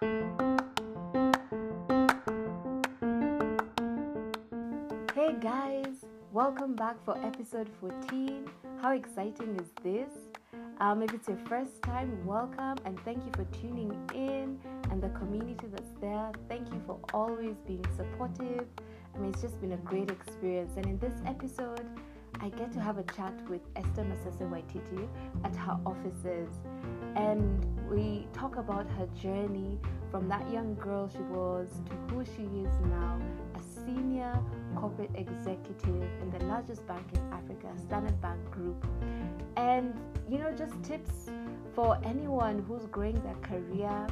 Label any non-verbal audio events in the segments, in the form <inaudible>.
Hey guys, welcome back for episode 14. How exciting is this? Um, if it's your first time, welcome and thank you for tuning in and the community that's there. Thank you for always being supportive. I mean, it's just been a great experience. And in this episode, I get to have a chat with Esther Masese Waititi at her offices. And we talk about her journey from that young girl she was to who she is now, a senior corporate executive in the largest bank in Africa, Standard Bank Group. And, you know, just tips for anyone who's growing their career,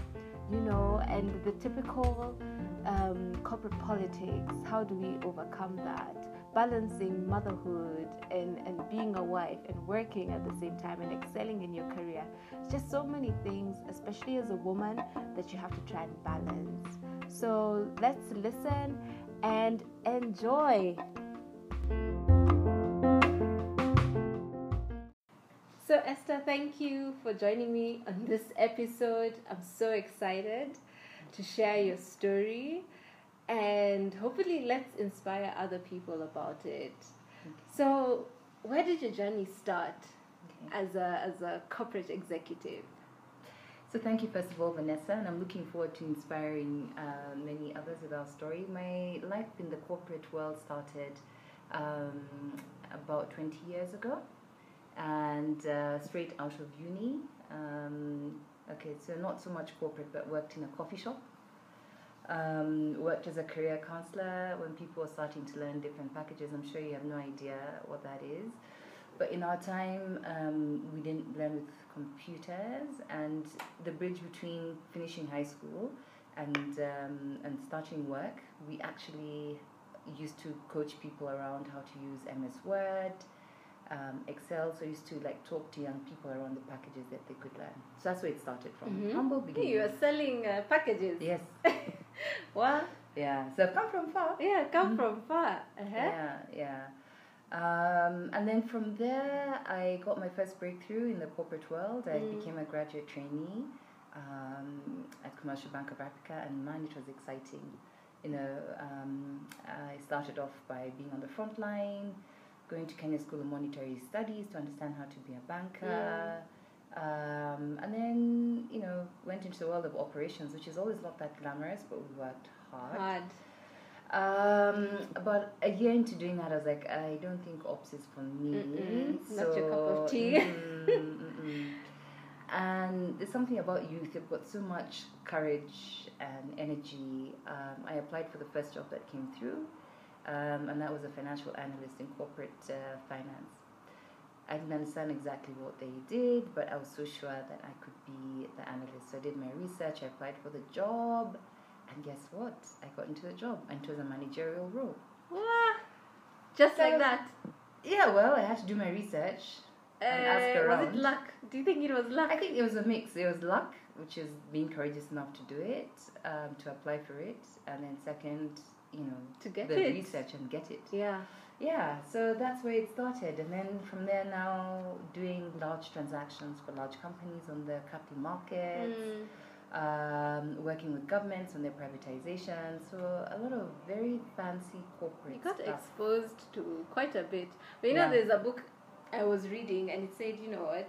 you know, and the typical um, corporate politics. How do we overcome that? Balancing motherhood and, and being a wife and working at the same time and excelling in your career. It's just so many things, especially as a woman, that you have to try and balance. So let's listen and enjoy. So, Esther, thank you for joining me on this episode. I'm so excited to share your story and hopefully let's inspire other people about it. So, where did your journey start Okay. as a as a corporate executive? So thank you first of all, Vanessa, and I'm looking forward to inspiring uh, many others with our story. My life in the corporate world started um, about 20 years ago, and uh, straight out of uni. Um, okay, so not so much corporate, but worked in a coffee shop. Um, worked as a career counselor when people were starting to learn different packages. I'm sure you have no idea what that is. But in our time, um, we didn't learn with computers, and the bridge between finishing high school and um, and starting work, we actually used to coach people around how to use MS Word, um, Excel. So I used to like talk to young people around the packages that they could learn. So that's where it started from. Mhm. Humble beginnings. you are selling uh, packages. Yes. <laughs> Wow. Yeah. So come from far. Yeah, come Mhm. from far. Uh-huh. Yeah, yeah. Um, and then from there, I got my first breakthrough in the corporate world. I Mm. became a graduate trainee um, at Commercial Bank of Africa, and man, it was exciting. You know, um, I started off by being on the front line, going to Kenya School of Monetary Studies to understand how to be a banker. Um, and then, you know, went into the world of operations, which is always not that glamorous, but we worked hard. Hard. Um, about a year into doing that, I was like, I don't think ops is for me. Mm-mm, not your cup of tea. mm, <laughs> and there's something about youth. You've got so much courage and energy. Um, I applied for the first job that came through, um, and that was a financial analyst in corporate uh, finance. I didn't understand exactly what they did, but I was so sure that I could be the analyst. So I did my research. I applied for the job. And guess what? I got into the job, and it was a managerial role. Wah. Just like that. Yeah, well, I had to do my research. And ask Uh, was around. it luck? Do you think it was luck? I think it was a mix. It was luck, which is being courageous enough to do it, um, to apply for it, and then second, you know, To get the it. research and get it. Yeah. Yeah, so that's where it started, and then from there now doing large transactions for large companies on the capital markets. Mm. um, working with governments on their privatization. So a lot of very fancy corporate You got stuff. exposed to quite a bit. But you Yeah. know, there's a book I was reading, and it said, you know what,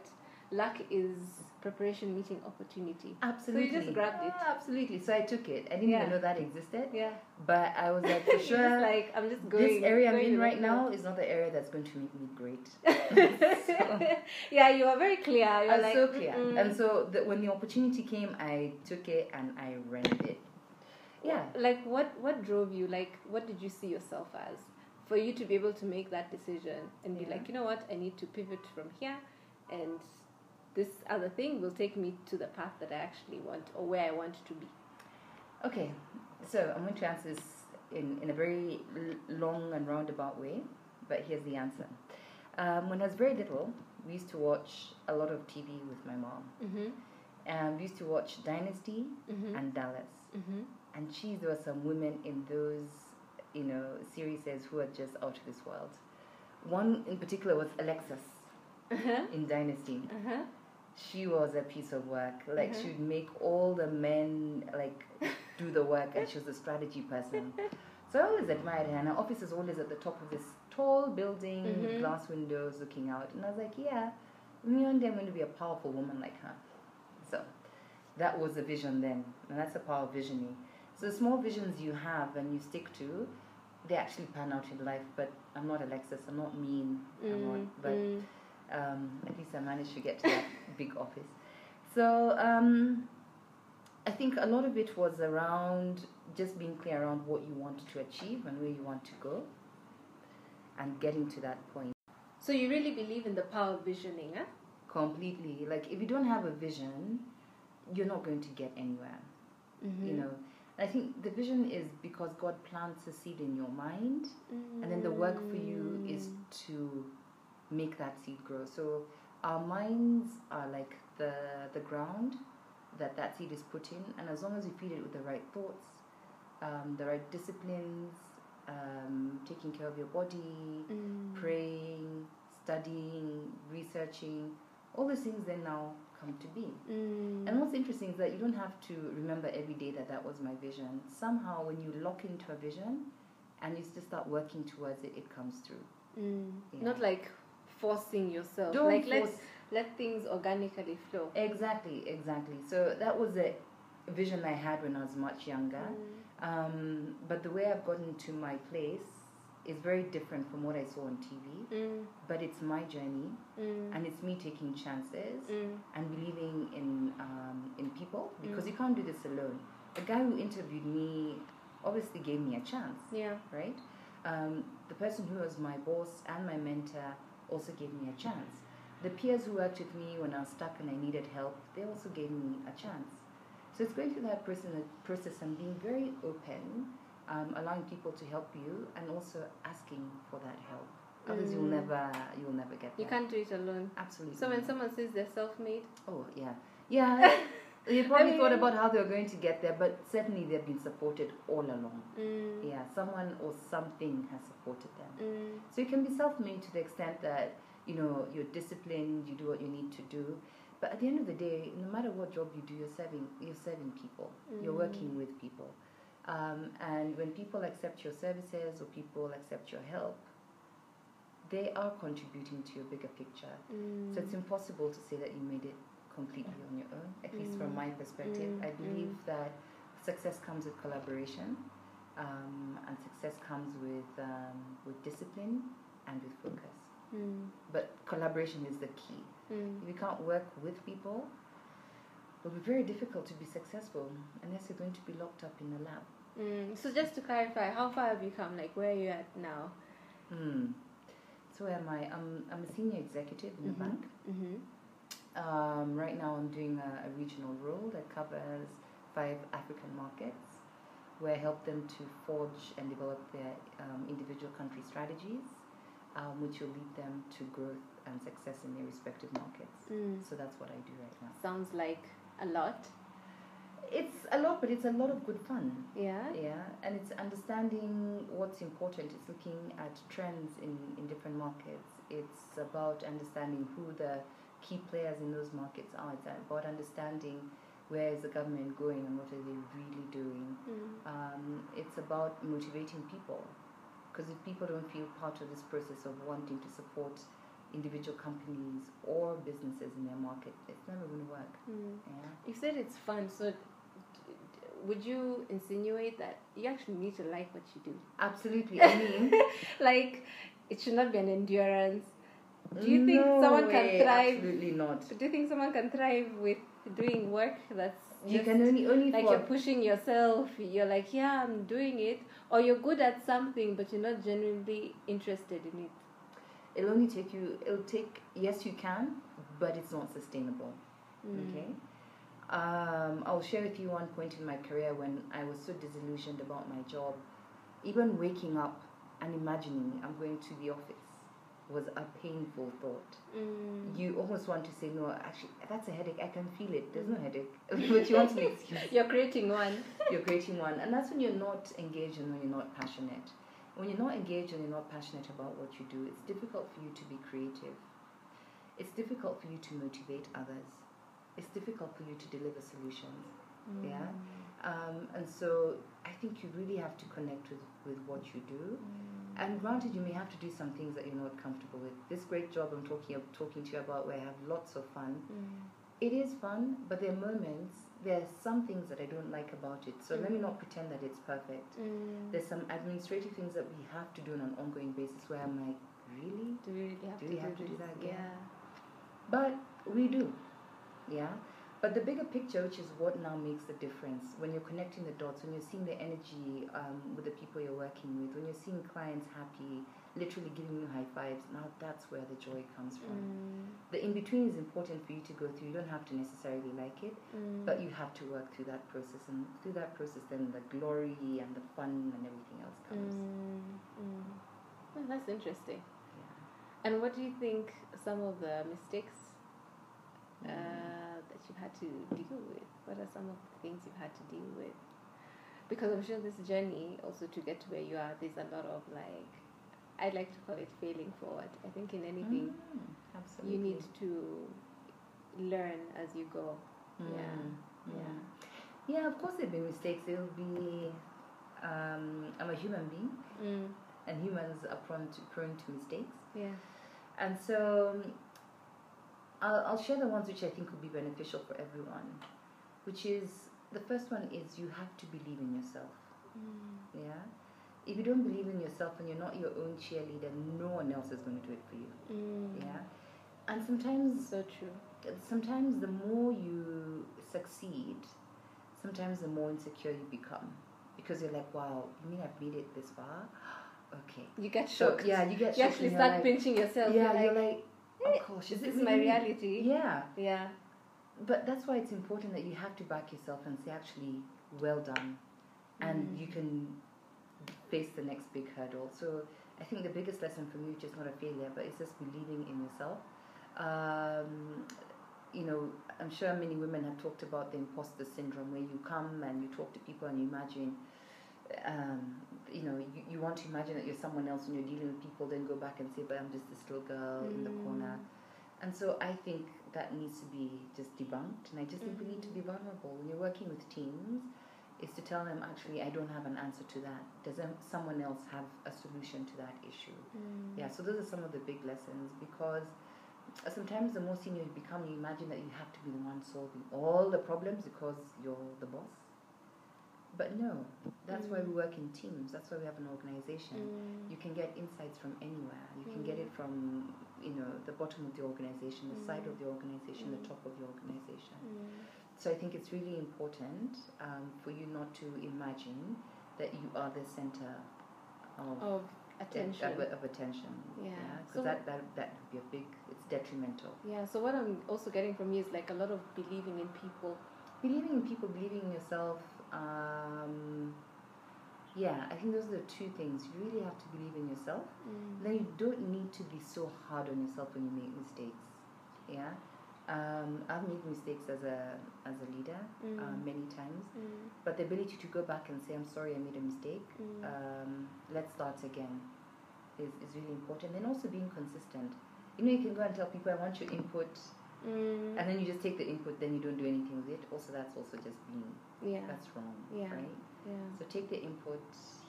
luck is preparation meeting opportunity. Absolutely. So you just grabbed it. Ah, absolutely. So I took it. I didn't Yeah. even know that existed, Yeah. but I was like, <laughs> for sure. like I'm just going. this area I'm in right now is not the area that's going to make me great. flow. <laughs> <laughs> yeah, you are very clear. You're I'm like, so clear. "Mm-mm." And so the, when the opportunity came, I took it and I ran it. Yeah. like what what drove you like what did you see yourself as for you to be able to make that decision and be like you know what i need to pivot from here and this other thing will take me to the path that i actually want or where i want to be Okay, so I'm going to answer this in, in a very l- long and roundabout way, but here's the answer. Um, when I was very little, we used to watch a lot of TV with my mom. mm-hmm. And we used to watch Dynasty Mm-hmm. and Dallas. mm-hmm. And geez, there were some women in those, you know, series who were just out of this world. One in particular was Alexis uh-huh. in Dynasty. Uh-huh. She was a piece of work. Like Mhm. she would make all the men like do the work, and she was a strategy person. So I always admired her. And her office is always at the top of this tall building Mhm. with glass windows looking out. And I was like, yeah, maybe one day I'm going to be a powerful woman like her. So that was the vision then, and that's the power of visioning. So the small visions you have and you stick to, they actually pan out in life. But I'm not Alexis. I'm not mean. I'm not. Mm, But mm. Um, at least I managed to get to that <laughs> big office. So um, I think a lot of it was around just being clear around what you want to achieve and where you want to go, and getting to that point So you really believe in the power of visioning, huh? completely. Like if you don't have a vision, you're not going to get anywhere. Mm-hmm. You know. I think the vision is because God plants a seed in your mind, and then the work for you is Mm. to make that seed grow so our minds are like the the ground that that seed is put in and as long as you feed it with the right thoughts um, the right disciplines um, taking care of your body Mm. praying studying researching all these things then now come to be Mm. and what's interesting is that you don't have to remember every day that that was my vision somehow when you lock into a vision and you just start working towards it it comes through Mm. Yeah. Not like forcing yourself. Don't like let force- let things organically flow. Exactly, exactly. So that was a vision I had when I was much younger. Mm. Um, but the way I've gotten to my place is very different from what I saw on TV. Mm. But it's my journey, Mm. and it's me taking chances Mm. and believing in um, in people because Mm. you can't do this alone. The guy who interviewed me obviously gave me a chance, Yeah. right? Um, the person who was my boss and my mentor also gave me a chance. The peers who worked with me when I was stuck and I needed help, they also gave me a chance. So it's going through that person, process and being very open, um, allowing people to help you, and also asking for that help. Others, you'll Mm. never, you'll never get that. You can't do it alone. Absolutely. So when someone says they're self-made, Oh yeah, yeah. <laughs> you probably I thought about how they were going to get there, but certainly they've been supported all along. mm. Yeah, someone or something has supported them. Mm. So you can be self-made to the extent that you know you're disciplined, you do what you need to do. But at the end of the day, no matter what job you do, you're serving. You're serving people. You're Mm. working with people. Um, and when people accept your services or people accept your help, they are contributing to your bigger picture. Mm. So it's impossible to say that you made it completely on your own, at least from Mm. my perspective. Mm, I believe that success comes with collaboration, um, and success comes with um, with discipline and with focus. Mm. But collaboration is the key. Mm. If you can't work with people, it'll be very difficult to be successful unless you're going to be locked up in a lab. Mm. So just to clarify, how far have you come? Like where are you at now? Hmm. So where am I? I'm, I'm a senior executive in Mhm. the bank. Mm-hmm. Um, right now, I'm doing a, a regional role that covers five African markets, where I help them to forge and develop their um, individual country strategies, um, which will lead them to growth and success in their respective markets. Mm. So that's what I do right now. Sounds like a lot. It's a lot, but it's a lot of good fun. Yeah. Yeah, and it's understanding what's important. It's looking at trends in, in different markets. It's about understanding who the key players in those markets are. It's about understanding where is the government going and what are they really doing. Mm. Um, it's about motivating people. Because if people don't feel part of this process of wanting to support individual companies or businesses in their market, it's never going to work. Mm. Yeah. You said it's fun, so d- d- would you insinuate that you actually need to like what you do? Absolutely. I mean, <laughs> Like, it should not be an endurance. Do you think no someone can thrive? Absolutely not. Do you think someone can thrive with doing work that's You just can only only like for you're pushing yourself? You're like, yeah, I'm doing it, or you're good at something, but you're not genuinely interested in it. it'll only take you. It'll take. Yes, you can, but it's not sustainable. Mm. Okay. Um, I'll share with you one point in my career when I was so disillusioned about my job. Even waking up and imagining I'm going to the office was a painful thought. Mm. You almost want to say, no, actually, that's a headache. I can feel it. There's no headache. <laughs> but you want an excuse. You're creating one. <laughs> You're creating one. And that's when you're not engaged and when you're not passionate. When you're not engaged and you're not passionate about what you do, it's difficult for you to be creative. It's difficult for you to motivate others. it's difficult for you to deliver solutions. Mm. Yeah. Um, and so think you really have to connect with, with what you do. Mm. And granted, you may have to do some things that you're not comfortable with. This great job I'm talking talking to you about, where I have lots of fun. Mm. It is fun, but there are moments. There are some things that I don't like about it. So let me not pretend that it's perfect. Mm. There's some administrative things that we have to do on an ongoing basis where I'm like, really? Do we really have Do to we do to do that again? Yeah. But we do, yeah. But the bigger picture, which is what now makes the difference, when you're connecting the dots, when you're seeing the energy um, with the people you're working with, when you're seeing clients happy, literally giving you high fives, now that's where the joy comes from. Mm. The in between is important for you to go through. You don't have to necessarily like it, Mm. but you have to work through that process, and through that process, then the glory and the fun and everything else comes. Mm. Mm. Oh, that's interesting. Yeah. And what do you think some of the mistakes uh, that you've had to deal with? What are some of the things you've had to deal with? Because I'm sure this journey, also to get to where you are, there's a lot of like, I like to call it failing forward. I think in anything, Mm, absolutely. you need to learn as you go. Mm, Yeah. yeah. Yeah, of course there'll be mistakes. There'll be. Um, I'm a human being, Mm. and humans are prone to prone to mistakes. Yeah. And so, I'll, I'll share the ones which I think will be beneficial for everyone. Which is the first one is you have to believe in yourself. Mm. Yeah. If you don't believe in yourself and you're not your own cheerleader, no one else is going to do it for you. Mm. Yeah. And sometimes So true. sometimes the more you succeed, sometimes the more insecure you become because you're like, wow, you mean I've made it this far? <gasps> Okay. You get So shocked. yeah, you get You shocked actually you're start like, pinching yourself. yeah, You're you're like, like, "Eh, is is this it my reality? Yeah, Yeah. but that's why it's important that you have to back yourself and say, actually, well done, and Mm. you can face the next big hurdle. So I think the biggest lesson for me, which is not a failure, but it's just believing in yourself. Um, you know, I'm sure many women have talked about the imposter syndrome, where you come and you talk to people and you imagine, um, you know, you, you want to imagine that you're someone else and you're dealing with people, then go back and say, but I'm just this little girl in the Mm. corner. And so I think that needs to be just debunked. And I just think we need to be vulnerable. When you're working with teams, is to tell them, actually, I don't have an answer to that. Does someone else have a solution to that issue? Mm. Yeah, so those are some of the big lessons because sometimes the more senior you become, you imagine that you have to be the one solving all the problems because you're the boss. But no, that's why we work in teams. That's why we have an organization. Mm. You can get insights from anywhere. You can get Mm. it from, you know, the bottom of the organization, the side Mm. of the organization, the Mm. top of the organization. Mm. So I think it's really important um, for you not to imagine that you are the center of, Of attention. of, of attention. Yeah. Because So- that, that that would be a big. It's detrimental. Yeah, so what I'm also getting from you is like a lot of believing in people. Believing in people, believing in yourself. Um, yeah, I think those are the two things. You really have to believe in yourself. Mm. Then you don't need to be so hard on yourself when you make mistakes. Yeah. Um, I've made mistakes as a as a leader Mm. um, many times, Mm. but the ability to go back and say, "I'm sorry, I made a mistake. Mm. Um, let's start again," is, is really important. And also being consistent. You know, you can go and tell people, "I want your input," Mm. and then you just take the input, then you don't do anything with it. Also, that's also just being yeah. that's wrong, Yeah. right? Yeah. So take the input,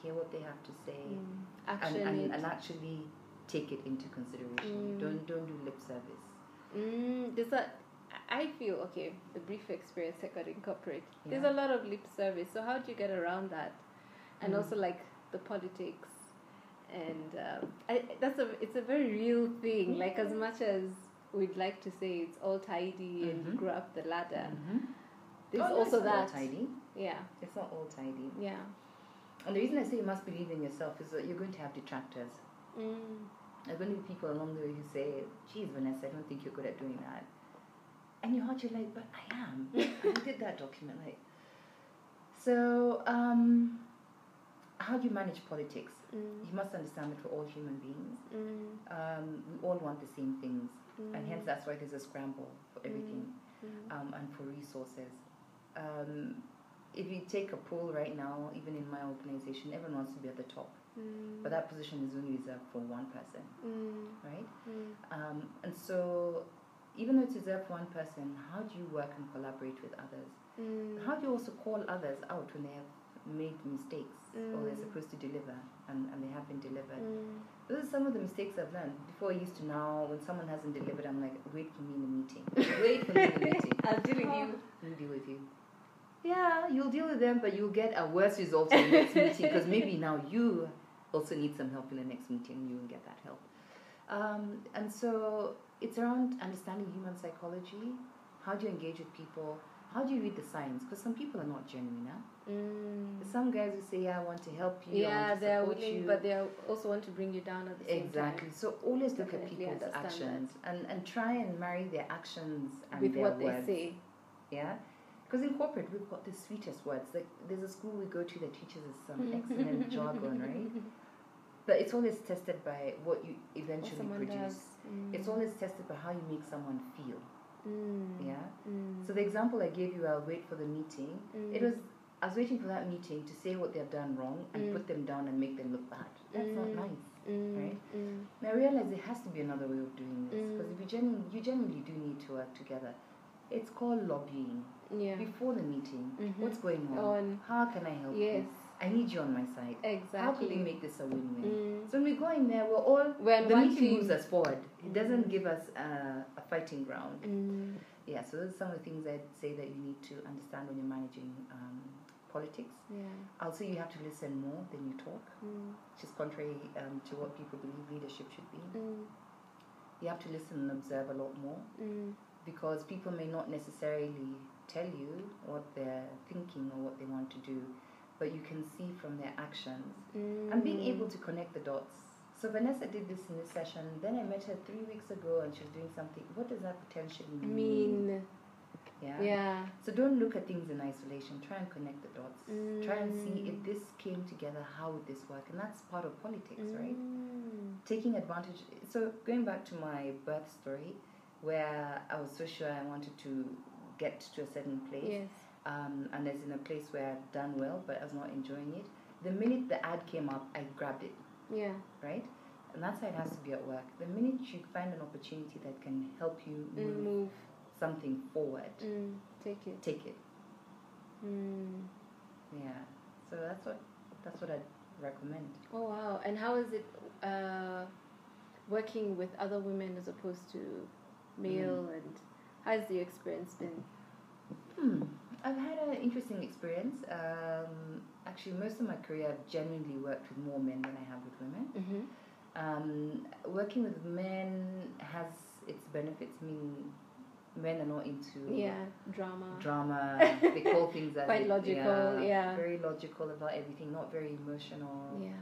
hear what they have to say, Mm. and, and, and actually take it into consideration. Mm. Don't don't do lip service. Mm, there's a, I feel okay. The brief experience I got in corporate, there's a lot of lip service. So how do you get around that? And Mm. also like the politics, and um, I, that's a it's a very real thing. Like as much as we'd like to say it's all tidy and you Mhm. grew up the ladder, Mhm. there's Oh, also it's not all that. tidy. Yeah, It's not all tidy. yeah. And the reason I say you must believe in yourself is that you're going to have detractors. Mm. There are going to be people along the way who say, "Geez, Vanessa, I don't think you're good at doing that." And your heart, you're like, "But I am. <laughs> I did that document." Like, so um, how do you manage politics? Mm. You must understand that we're all human beings. Mm. Um, we all want the same things, Mm. and hence that's why there's a scramble for everything Mm. um, and for resources. Um, if you take a poll right now, even in my organization, everyone wants to be at the top, Mm. but that position is only reserved for one person, Mm. right? Mm. Um, and so even though it's reserved for one person, how do you work and collaborate with others? Mm. How do you also call others out when they have made mistakes or they're Mm. supposed to deliver and, and they have been delivered? Mm. Those are some of the mistakes I've learned. Before I used to now, when someone hasn't delivered, I'm like, wait for me in the meeting. Wait for me in the <laughs> meeting. I'll deal with you. We'll deal with you. Yeah, you'll deal with them, but you'll get a worse result in the next <laughs> meeting because maybe now you also need some help in the next meeting. and You will get that help. Um, and so it's around understanding human psychology. How do you engage with people? How do you read the signs? Because some people are not genuine. Huh? Mm. Some guys will say, "Yeah, I want to help you. Yeah, they are willing, you. but they also want to bring you down at the same Exactly. time. So always look at people's actions and, and try and marry their actions and with their what words. they say. Yeah. Because in corporate we've got the sweetest words. Like there's a school we go to that teaches us some <laughs> excellent jargon, right? But it's always tested by what you eventually produce. Mm. It's always tested by how you make someone feel. Mm. Yeah. Mm. So the example I gave you, I'll wait for the meeting. It Mm. was I was waiting for that meeting to say what they've done wrong and Mm. put them down and make them look bad. That's not Mm. nice. Mm. right? Mm. And I realized there has to be another way of doing this Mm. because if you genuinely, you genuinely do need to work together. It's called lobbying Yeah. before the meeting. Mhm. What's going on? On. How can I help Yes. you? I need you on my side. Exactly. How can we make this a win-win? Mm. So when we go in there, we're all When the meeting team- moves us forward. It doesn't Mm. give us uh, a fighting ground. Mm. Yeah. So those are some of the things I'd say that you need to understand when you're managing um, politics. Yeah. Also, you have to listen more than you talk, Mm. which is contrary um, to what people believe leadership should be. Mm. You have to listen and observe a lot more. Mm. because people may not necessarily tell you what they're thinking or what they want to do, but you can see from their actions Mm. and being able to connect the dots. So Vanessa did this in this session. Then I met her three weeks ago, and she was doing something. What does that potentially mean? mean. Yeah. Yeah. So don't look at things in isolation. Try and connect the dots. Try and see if Mm. this came together. How would this work? And that's part of politics, right? Mm. taking advantage. So going back to my birth story, where I was so sure I wanted to get to a certain place, Yes. um, and I was in a place where I've done well, but I was not enjoying it. The minute the ad came up, I grabbed it, Yeah. right? And that's how it has to be at work. The minute you find an opportunity that can help you Mm. move Move. Something forward, Mm. Take it. take it. Mm. Yeah. So that's what that's what I'd recommend. Oh wow! And how is it uh, working with other women as opposed to male? Mm. And how's the experience been? Hmm. I've had an interesting experience. Um, actually, most of my career, I've genuinely worked with more men than I have with women. Mm-hmm. Um, working with men has its benefits. I mean, men are not into Yeah, drama. drama. <laughs> they call things as Quite it- logical, yeah. Very logical about everything, not very emotional. yeah.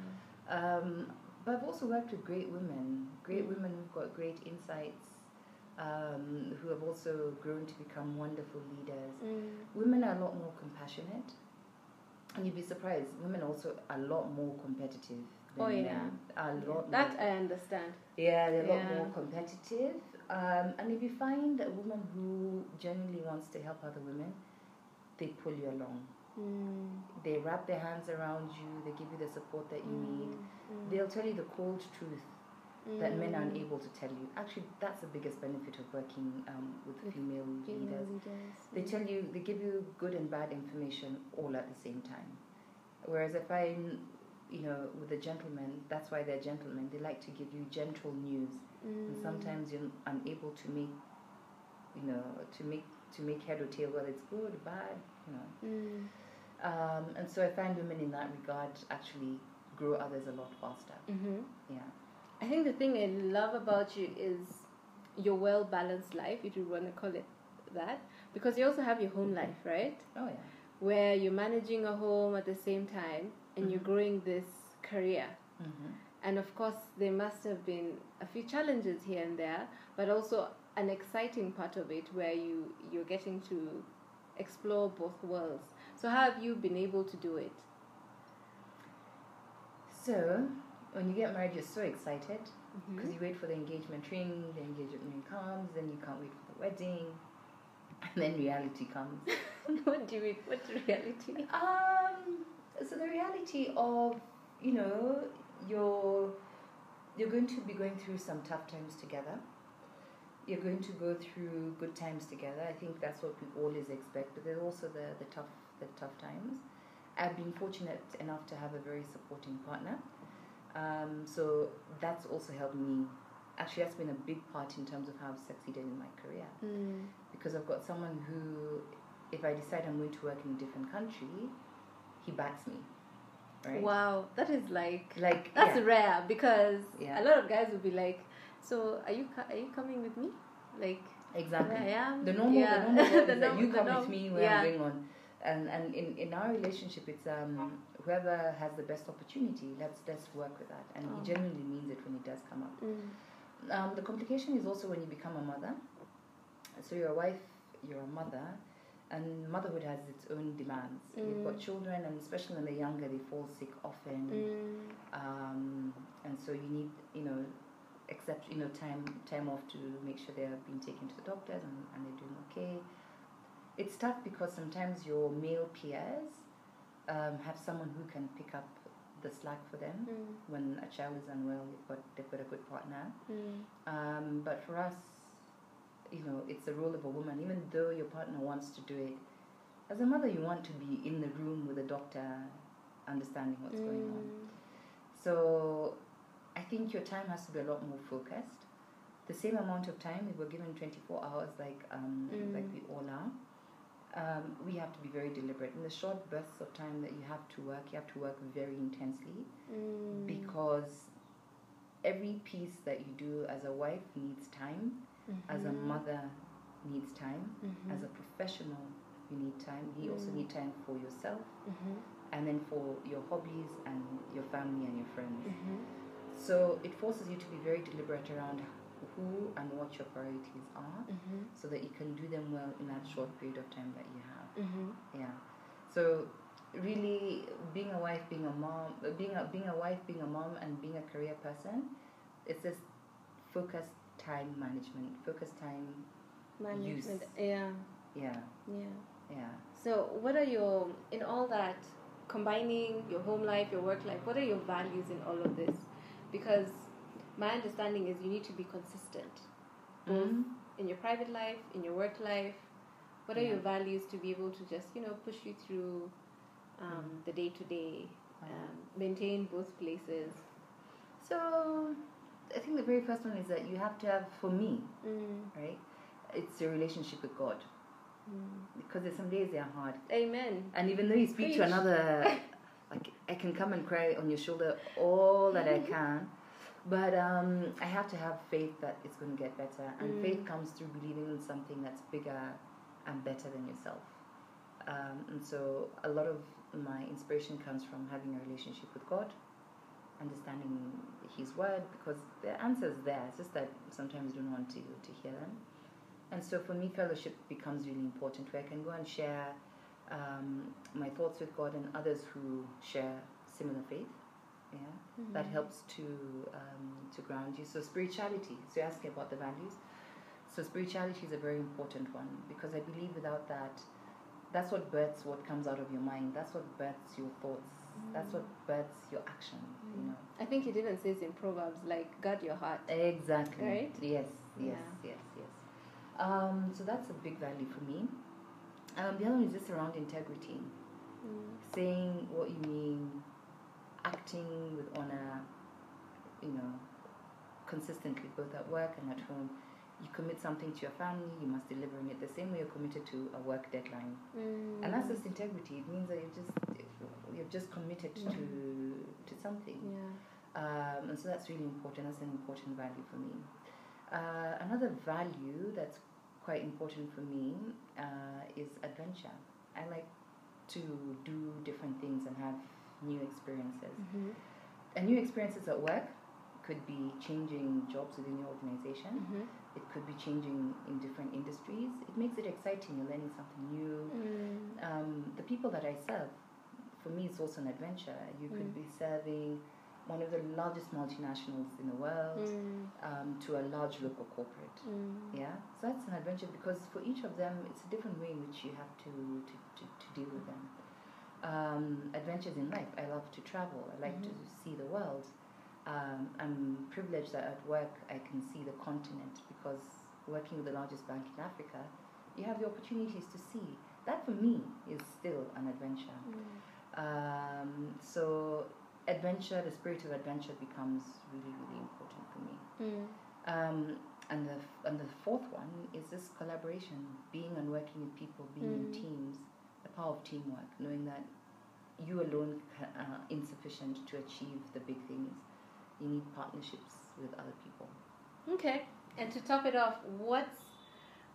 Um, but I've also worked with great women, great Mm. women who've got great insights, um, who have also grown to become wonderful leaders. Mm. Women are a lot more compassionate, and you'd be surprised. Women are also a lot more competitive. Than Oh, yeah. men. a lot. That more, I understand. yeah, they're a lot Yeah. more competitive. Um, and if you find a woman who genuinely wants to help other women, they pull you along. Mm. They wrap their hands around you. They give you the support that you need. Mm. They'll tell you the cold truth that men are Mm. unable to tell you. Actually, that's the biggest benefit of working um, with With female Female leaders. leaders. They tell you, they give you good and bad information all at the same time. Whereas if I find, you know, with the gentlemen, that's why they're gentlemen. They like to give you gentle news, and Mm. sometimes you're unable to make, you know, to make to make head or tail whether it's good, bad, you know. Mm. Um, and so I find women in that regard actually grow others a lot faster. Mhm. Yeah. I think the thing I love about you is your well balanced life, if you want to call it that, because you also have your home life, right? Oh yeah. Where you're managing a home at the same time and you're Mhm. growing this career. Mm-hmm. And of course, there must have been a few challenges here and there, but also an exciting part of it where you you're getting to explore both worlds. So how have you been able to do it? So when you get married, you're so excited. Mm-hmm. because you wait for the engagement ring, the engagement ring comes, then you can't wait for the wedding, and then reality comes. <laughs> what do you mean? What's reality? um, so the reality of you know you're you're going to be going through some tough times together. you're going to go through good times together. I think that's what we always expect. But there's also the, the tough the tough times. I've been fortunate enough to have a very supporting partner. Um, so that's also helped me. Actually, that's been a big part in terms of how I've succeeded in my career Mm. because I've got someone who, if I decide I'm going to work in a different country, he backs me. Right? Wow, that is like Like that's yeah. rare because Yeah. a lot of guys would be like, "So are you are you coming with me?" Like exactly. I am. The normal, yeah. <laughs> the normal The norm- you come norm- with me where yeah. I'm going on. And and in, in our relationship, it's um whoever has the best opportunity. Let's let's work with that. And Oh. he genuinely means it when it does come up. Mm. Um, the complication is also when you become a mother. So you're a wife, you're a mother, and motherhood has its own demands. You've got Mm. children, and especially when they're younger, they fall sick often. Mm. Um, and so you need, you know, accept, you know, time time off to make sure they're being taken to the doctors and, and they're doing okay. It's tough because sometimes your male peers um, have someone who can pick up the slack for them Mm. when a child is unwell. They've got they've got a good partner. Mm. Um, but for us, you know, it's the role of a woman. Even though your partner wants to do it, as a mother, you want to be in the room with the doctor, understanding what's going on. Mm. So I think your time has to be a lot more focused. The same amount of time, we were given 24 hours like, um, Mm. like we all are, um, we have to be very deliberate. In the short bursts of time that you have to work, you have to work very intensely Mm. because every piece that you do as a wife needs time, as a Mhm. mother needs time, Mhm. as a professional you need time. You also Mm. need time for yourself Mhm. and then for your hobbies and your family and your friends. So it forces you to be very deliberate around who and what your priorities are so that you can do them well in that short period of time that you have. Yeah. So really being a wife, being a mom, being a being a wife, being a mom and being a career person, it's this focused time management, focus time Management. Use. Yeah. yeah, Yeah. yeah. So, what are your in all that combining your home life, your work life? What are your values in all of this? Because my understanding is you need to be consistent, both Mhm. in your private life, in your work life. What are Yeah. your values to be able to just you know push you through um, Mhm. the day to day, Uh-huh. maintain both places? So I think the very first one is that you have to have for me, Mm. right? It's your relationship with God. Mm. Because there's some days they're hard. Amen. And even though you speak to another, <laughs> like I can come and cry on your shoulder all that I <laughs> can, but um, I have to have faith that it's going to get better. And Mm. faith comes through believing in something that's bigger and better than yourself. Um, and so a lot of my inspiration comes from having a relationship with God, understanding His Word, because the answer's there. It's just that sometimes you don't want to, to hear them. And so for me, fellowship becomes really important, where I can go and share um, my thoughts with God and others who share similar faith. Yeah, that Mhm. helps to um, to ground you. So spirituality. So you're asking about the values. So spirituality is a very important one because I believe without that, that's what births what comes out of your mind. That's what births your thoughts. That's what births your action. You know. I think it even says in Proverbs, like, guard your heart. Exactly. Right? Yes, yes, Yeah. yes, yes. Um, so that's a big value for me. Um, the other one is just around integrity, Mm. saying what you mean, acting with honor, you know, consistently, both at work and at home. You commit something to your family, you must deliver on it the same way you're committed to a work deadline. Mm. And that's just integrity. It means that you're just you're just committed to to something. Yeah. Um, and so that's really important. That's an important value for me. Uh, another value that's quite important for me uh, is adventure. I like to do different things and have new experiences. Mm-hmm. And new experiences at work could be changing jobs within your organization. Mm-hmm. It could be changing in different industries. It makes it exciting. You're learning something new. Mm. Um, the people that I serve, for me, it's also an adventure. You could Mm. be serving one of the largest multinationals in the world Mm. um, to a large local corporate. Mm. Yeah, so that's an adventure because for each of them, it's a different way in which you have to, to, to, to deal with them. Um, adventures in life. I love to travel. I like to see the world. Um, I'm privileged that at work I can see the continent because working with the largest bank in Africa, you have the opportunities to see. That for me is still an adventure. Um, so adventure, the spirit of adventure becomes really, really important for me. Mm. Um, and the and the fourth one is this collaboration, being and working with people, being in Mm. teams, the power of teamwork, knowing that you alone are insufficient to achieve the big things. You need partnerships with other people. Okay. And to top it off, what's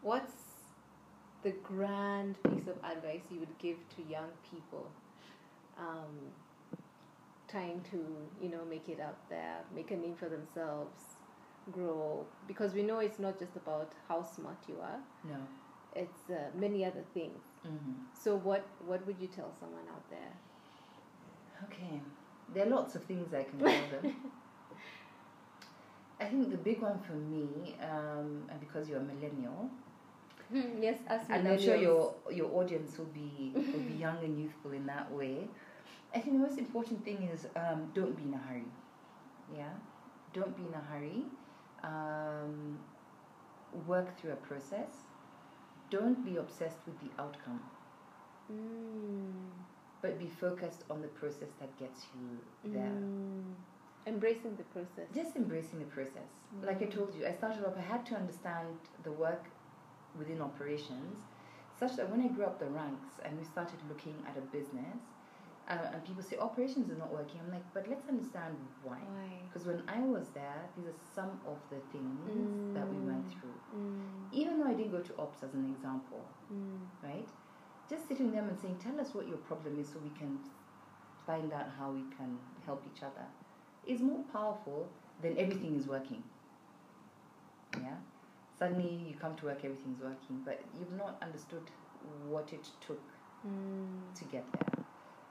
what's the grand piece of advice you would give to young people um, trying to, you know, make it out there, make a name for themselves, grow? Because we know it's not just about how smart you are; No. it's uh, many other things. hmm So, what what would you tell someone out there? Okay. There are lots of things I can tell them. <laughs> I think the big one for me, um, and because you're a millennial, yes, us and I'm sure your your audience will be will be young and youthful in that way. I think the most important thing is um, don't be in a hurry. Yeah, don't be in a hurry. Um, work through a process. Don't be obsessed with the outcome, Mm. but be focused on the process that gets you there. Mm. Embracing the process. Just embracing the process. Like I Mm. told you, I started off, I had to understand the work within operations, such that when I grew up the ranks and we started looking at a business, uh, and people say operations is not working, I'm like, but let's understand why. Because when I was there, these are some of the things that we went Mm. through. Mm. Even though I didn't go to ops as an example, Mm. right? Just sitting them and saying, tell us what your problem is so we can find out how we can help each other is more powerful than everything is working. Yeah? Suddenly you come to work, everything's working, but you've not understood what it took Mm. to get there.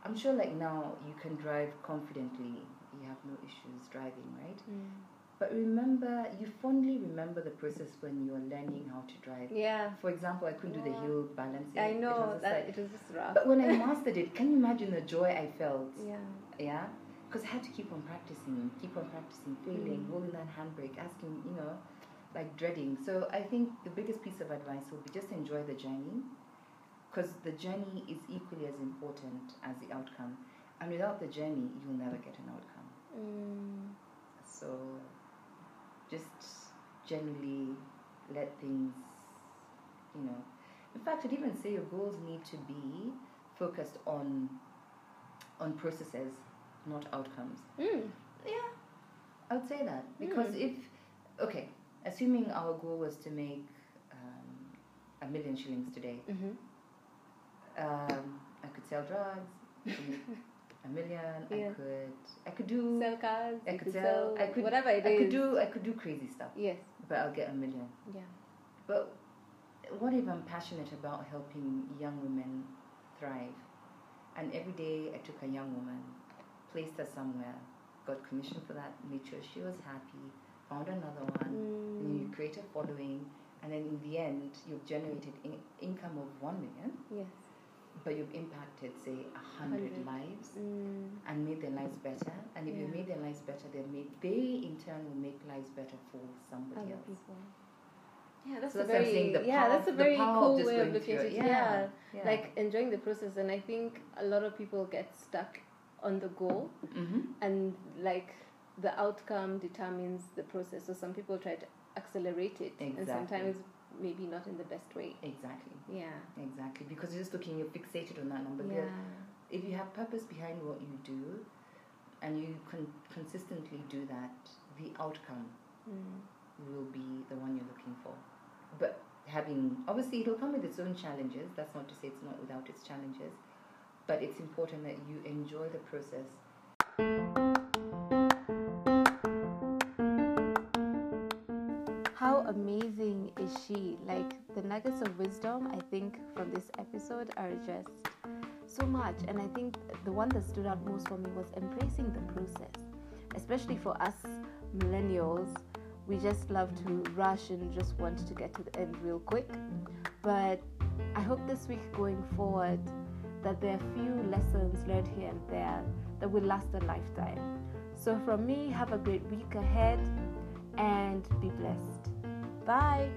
I'm sure, like now, you can drive confidently, you have no issues driving, right? Mm. But remember, you fondly remember the process when you're learning how to drive. Yeah, For example, I couldn't do the Yeah. hill balancing. I It know was that like- it was just rough. but when I <laughs> mastered it, can you imagine the joy I felt? yeah. Yeah? Because I had to keep on practicing, keep on practicing, failing, Mm. holding that handbrake, asking, you know, like dreading. So I think the biggest piece of advice would be just enjoy the journey because the journey is equally as important as the outcome. And without the journey, you'll never get an outcome. Mm. So just generally let things, you know. In fact, I'd even say your goals need to be focused on on processes, not outcomes. Mm. Yeah, I would say that because Mm. if okay, assuming our goal was to make um, a million shillings today, Mm-hmm. Um, I could sell drugs, I could make a million. Yeah. I could I could do Sell cars. I could could sell. I could whatever it I is. could do. I could do crazy stuff, Yes. but I'll get a million. Yeah. But what if I'm passionate about helping young women thrive? And every day I took a young woman, placed her somewhere, got commission for that, made sure she was happy, found another one, and you Mm. create a following, and then in the end you've generated in- income of one million, Yes. But you've impacted say a hundred lives Mm. and made their lives better. And if you made their lives better, they made they in turn will make lives better for somebody Other else. people. Yeah, that's So a that's very yeah, that's a very cool way of looking at it. it. Yeah. Yeah. like enjoying the process, and I think a lot of people get stuck on the goal, Mm-hmm. and like the outcome determines the process. So some people try to accelerate it, and sometimes maybe not in the best way. Exactly. Yeah. Exactly. Because you're just looking, you're fixated on that number. Yeah. If you have purpose behind what you do, and you con- consistently do that, the outcome Mm. will be the one you're looking for. But having obviously it'll come with its own challenges. That's not to say it's not without its challenges, but it's important that you enjoy the process. How amazing is she? Like the nuggets of wisdom, I think, from this episode are just so much. And I think the one that stood out most for me was embracing the process, especially for us millennials. We just love to rush and just want to get to the end real quick. But I hope this week going forward that there are a few lessons learned here and there that will last a lifetime. So, from me, have a great week ahead and be blessed. Bye.